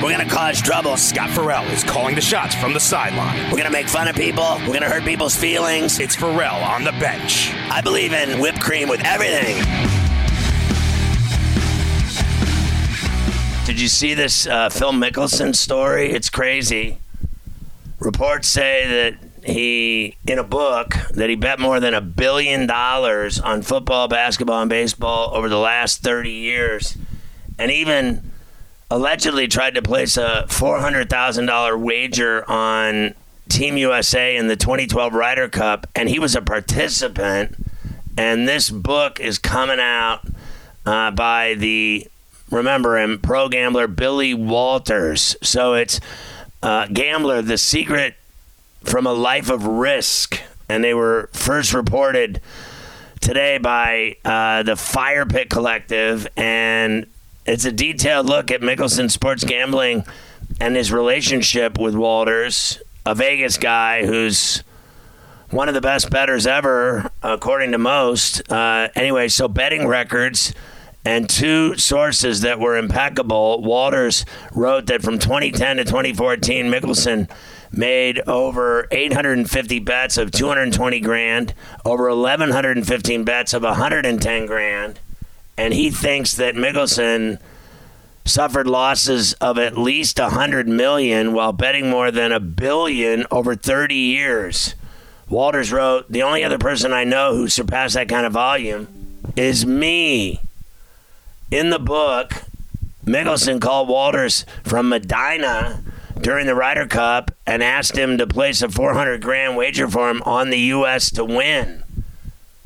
We're gonna cause trouble. Scott Ferrall is calling the shots from the sideline. We're gonna make fun of people. We're gonna hurt people's feelings. It's Farrell on the bench. I believe in whipped cream with everything. Did you see this uh, Phil Mickelson story? It's crazy. Reports say that he, in a book, that he bet more than a billion dollars on football, basketball, and baseball over the last 30 years. And even allegedly tried to place a $400,000 wager on Team USA in the 2012 Ryder Cup, and he was a participant. And this book is coming out uh, by the, remember him, pro gambler Billy Walters. So it's uh, Gambler, The Secret from a Life of Risk. And they were first reported today by uh, the Fire Pit Collective. And it's a detailed look at Mickelson sports gambling and his relationship with Walters, a Vegas guy who's one of the best betters ever, according to most. Uh, anyway, so betting records and two sources that were impeccable. Walters wrote that from 2010 to 2014, Mickelson made over 850 bets of 220 grand, over 1115 bets of 110 grand and he thinks that Mickelson suffered losses of at least a hundred million while betting more than a billion over 30 years. Walters wrote, "The only other person I know who surpassed that kind of volume is me." In the book, Mickelson called Walters from Medinah during the Ryder Cup and asked him to place a 400 grand wager for him on the U.S. to win.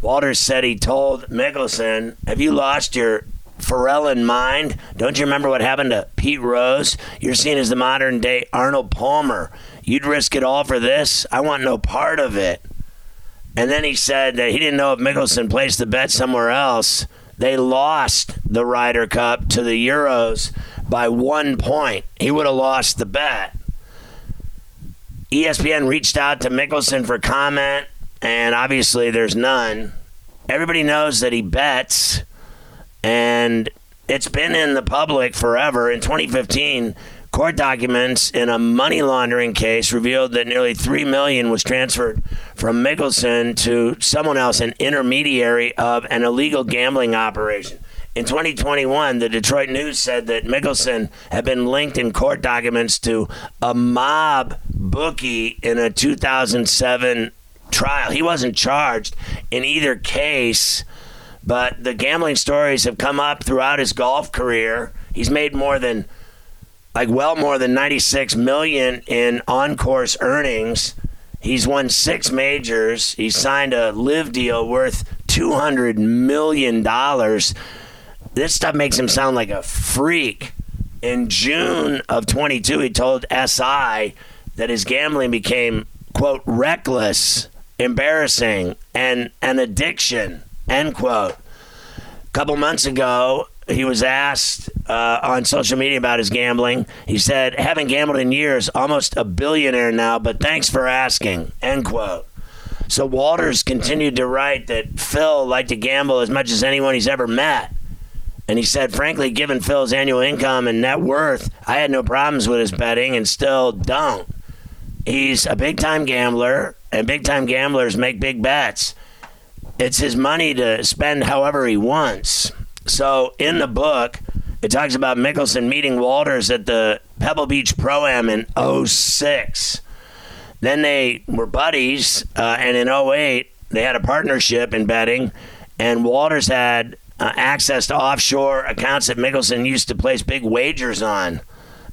Walters said he told Mickelson, Have you lost your Pharrellan mind? Don't you remember what happened to Pete Rose? You're seen as the modern day Arnold Palmer. You'd risk it all for this? I want no part of it. And then he said that he didn't know if Mickelson placed the bet somewhere else. They lost the Ryder Cup to the Euros by one point. He would have lost the bet. ESPN reached out to Mickelson for comment and obviously there's none. Everybody knows that he bets, and it's been in the public forever. In 2015, court documents in a money laundering case revealed that nearly three million was transferred from Mickelson to someone else, an intermediary of an illegal gambling operation. In 2021, the Detroit News said that Mickelson had been linked in court documents to a mob bookie in a 2007 trial. He wasn't charged in either case, but the gambling stories have come up throughout his golf career. He's made more than like well more than 96 million in on-course earnings. He's won 6 majors. He signed a LIV deal worth 200 million dollars. This stuff makes him sound like a freak. In June of 22, he told SI that his gambling became quote reckless embarrassing and an addiction end quote. A couple months ago he was asked uh, on social media about his gambling. He said haven't gambled in years almost a billionaire now but thanks for asking end quote. So walters continued to write that phil liked to gamble as much as anyone he's ever met. And he said frankly given phil's annual income and net worth i had no problems with his betting and still don't. He's a big time gambler and big time gamblers make big bets. It's his money to spend however he wants. So in the book, it talks about Mickelson meeting Walters at the Pebble Beach Pro Am in 06. Then they were buddies, uh, and in 08, they had a partnership in betting, and Walters had uh, access to offshore accounts that Mickelson used to place big wagers on.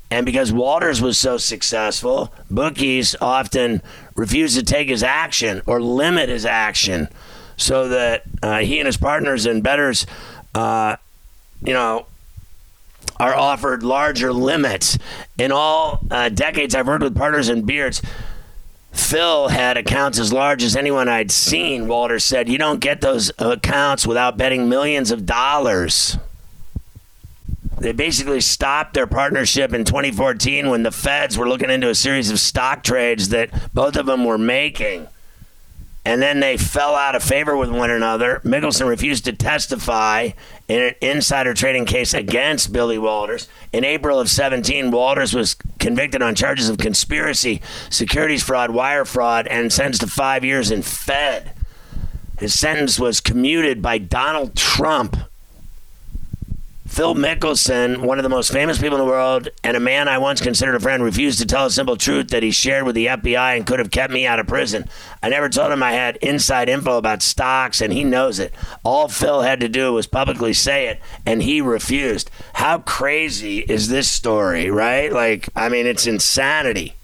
And because Walters was so successful, bookies often refuse to take his action or limit his action so that uh, he and his partners and bettors, uh, you know, are offered larger limits. In all uh, decades I've worked with partners and beards, Phil had accounts as large as anyone I'd seen. Walter said, You don't get those accounts without betting millions of dollars. They basically stopped their partnership in 2014 when the feds were looking into a series of stock trades that both of them were making. And then they fell out of favor with one another. Mickelson refused to testify in an insider trading case against Billy Walters. In April of 17, Walters was convicted on charges of conspiracy, securities fraud, wire fraud, and sentenced to five years in Fed. His sentence was commuted by Donald Trump Phil Mickelson, one of the most famous people in the world, and a man I once considered a friend, refused to tell a simple truth that he shared with the FBI and could have kept me out of prison. I never told him I had inside info about stocks, and he knows it. All Phil had to do was publicly say it, and he refused. How crazy is this story, right? Like, I mean, it's insanity.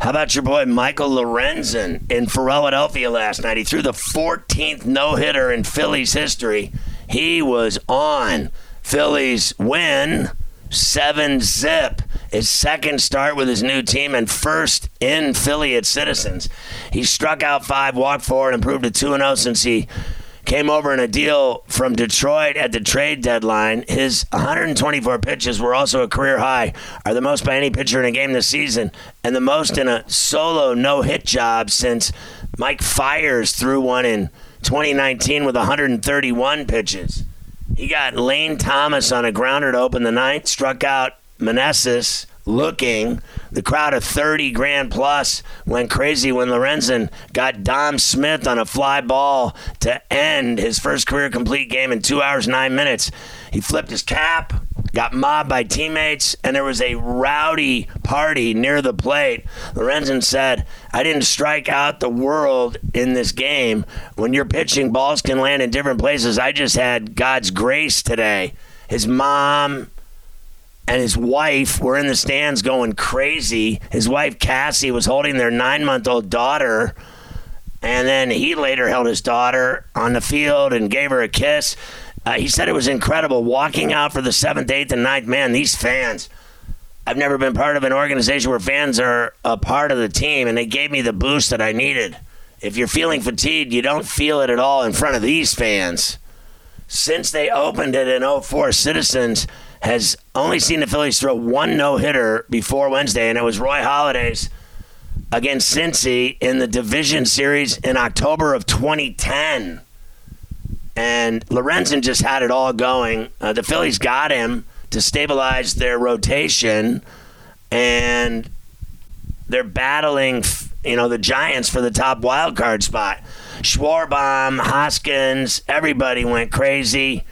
How about your boy Michael Lorenzen in Philadelphia last night? He threw the 14th no hitter in Phillies history he was on. Phillies win seven zip. His second start with his new team and first in Philly at Citizens. He struck out five, walked four, and improved to 2 and 0 since he came over in a deal from Detroit at the trade deadline. His 124 pitches were also a career high, are the most by any pitcher in a game this season, and the most in a solo no hit job since Mike Fiers threw one in 2019 with 131 pitches. He got Lane Thomas on a grounder to open the ninth, struck out Meneses looking. The crowd of 30 grand plus went crazy when Lorenzen got Dom Smith on a fly ball to end his first career complete game in two hours, nine minutes. He flipped his cap, got mobbed by teammates, and there was a rowdy party near the plate. Lorenzen said, I didn't strike out the world in this game. When you're pitching, balls can land in different places. I just had God's grace today. His mom and his wife were in the stands going crazy. His wife, Cassie, was holding their nine month old daughter. And then he later held his daughter on the field and gave her a kiss. Uh, he said it was incredible walking out for the seventh, eighth, and ninth. Man, these fans. I've never been part of an organization where fans are a part of the team, and they gave me the boost that I needed. If you're feeling fatigued, you don't feel it at all in front of these fans. Since they opened it in 04, Citizens has only seen the Phillies throw one no hitter before Wednesday, and it was Roy Halladay's against Cincy in the division series in October of 2010 and Lorenzen just had it all going. Uh, the Phillies got him to stabilize their rotation, and they're battling, you know, the Giants for the top wild card spot. Schwarber, Hoskins, everybody went crazy.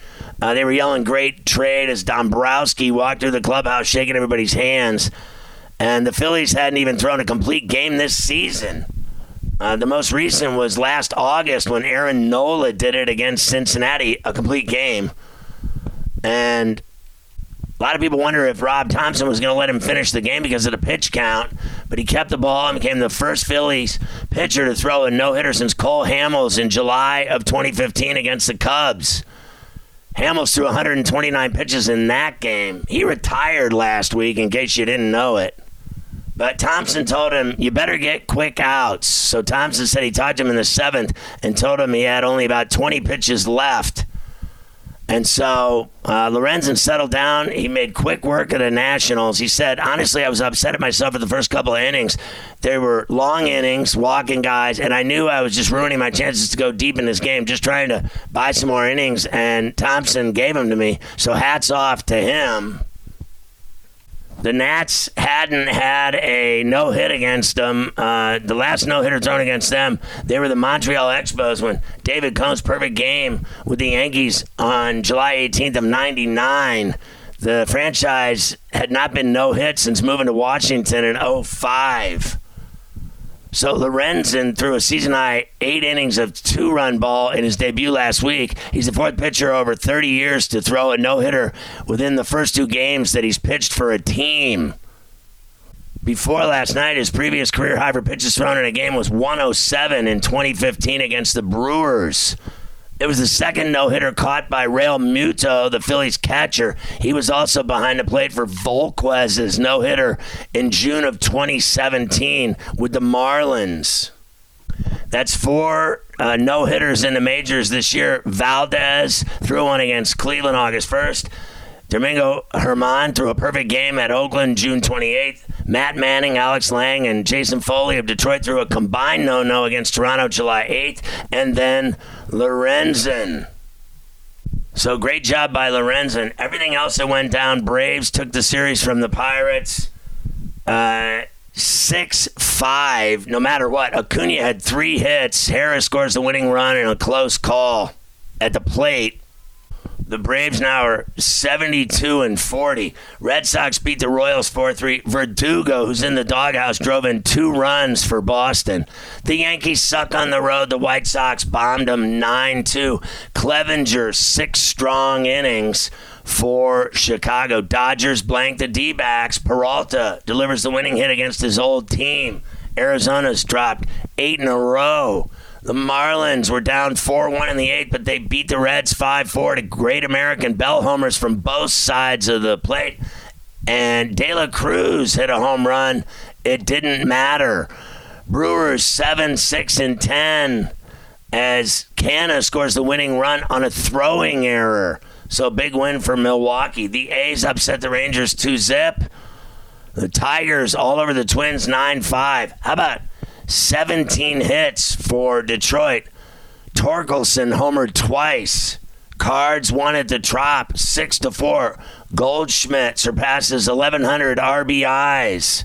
Uh, they were yelling "Great trade" as Dombrowski walked through the clubhouse, shaking everybody's hands. And the Phillies hadn't even thrown a complete game this season. Uh, the most recent was last August when Aaron Nola did it against Cincinnati, a complete game. And a lot of people wonder if Rob Thomson was going to let him finish the game because of the pitch count, but he kept the ball and became the first Phillies pitcher to throw a no hitter since Cole Hamels in July of 2015 against the Cubs. Hamels threw 129 pitches in that game. He retired last week, in case you didn't know it. But Thomson told him, you better get quick outs. So Thomson said he talked to him in the seventh and told him he had only about 20 pitches left. And so uh, Lorenzen settled down. He made quick work of the Nationals. He said, honestly, I was upset at myself for the first couple of innings. They were long innings, walking guys, and I knew I was just ruining my chances to go deep in this game, just trying to buy some more innings. And Thomson gave them to me. So hats off to him the Nats hadn't had a no hit against them. Uh, the last no hitter thrown against them, they were the Montreal Expos when David Cone's perfect game with the Yankees on July 18th of '99. The franchise had not been no hit since moving to Washington in 05. So Lorenzen threw a season high eight innings of two run ball in his debut last week. He's the fourth pitcher over 30 years to throw a no hitter within the first two games that he's pitched for a team. Before last night, his previous career high for pitches thrown in a game was 107 in 2015 against the Brewers. It was the second no hitter caught by Realmuto, the Phillies catcher. He was also behind the plate for Volquez's no hitter in June of 2017 with the Marlins. That's four uh, no hitters in the majors this year. Valdez threw one against Cleveland August 1st. Domingo Germán threw a perfect game at Oakland June 28th. Matt Manning, Alex Lange, and Jason Foley of Detroit threw a combined no no against Toronto July 8th. And then Lorenzen. So great job by Lorenzen. Everything else that went down, Braves took the series from the Pirates. Uh, six five. No matter what, Acuna had three hits. Harris scores the winning run in a close call at the plate. The Braves now are 72 and 40. Red Sox beat the Royals 4 3. Verdugo, who's in the doghouse, drove in two runs for Boston. The Yankees suck on the road. The White Sox bombed them 9 2. Clevinger, six strong innings for Chicago. Dodgers blank the D backs. Peralta delivers the winning hit against his old team. Arizona's dropped eight in a row. The Marlins were down 4 1 in the eighth, but they beat the Reds 5 4 to great American bell homers from both sides of the plate. And De La Cruz hit a home run. It didn't matter. Brewers 7 6 and 10 as Canha scores the winning run on a throwing error. So big win for Milwaukee. The A's upset the Rangers 2 zip. The Tigers all over the Twins 9 5. How about 17 hits for Detroit. Torkelson homered twice. Cards won at the Trop, six to four. Goldschmidt surpasses 1,100 RBIs.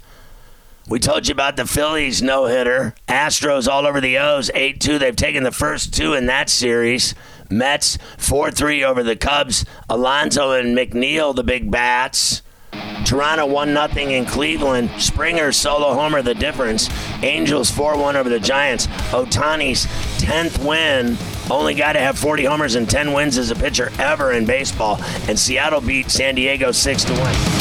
We told you about the Phillies no hitter. Astros all over the O's, 8 2. They've taken the first two in that series. Mets 4 3 over the Cubs. Alonso and McNeil, the big bats. Toronto 1 0 in Cleveland. Springer solo homer, the difference. Angels 4 1 over the Giants. Ohtani's 10th win. Only guy to have 40 homers and 10 wins as a pitcher ever in baseball. And Seattle beat San Diego 6 to 1.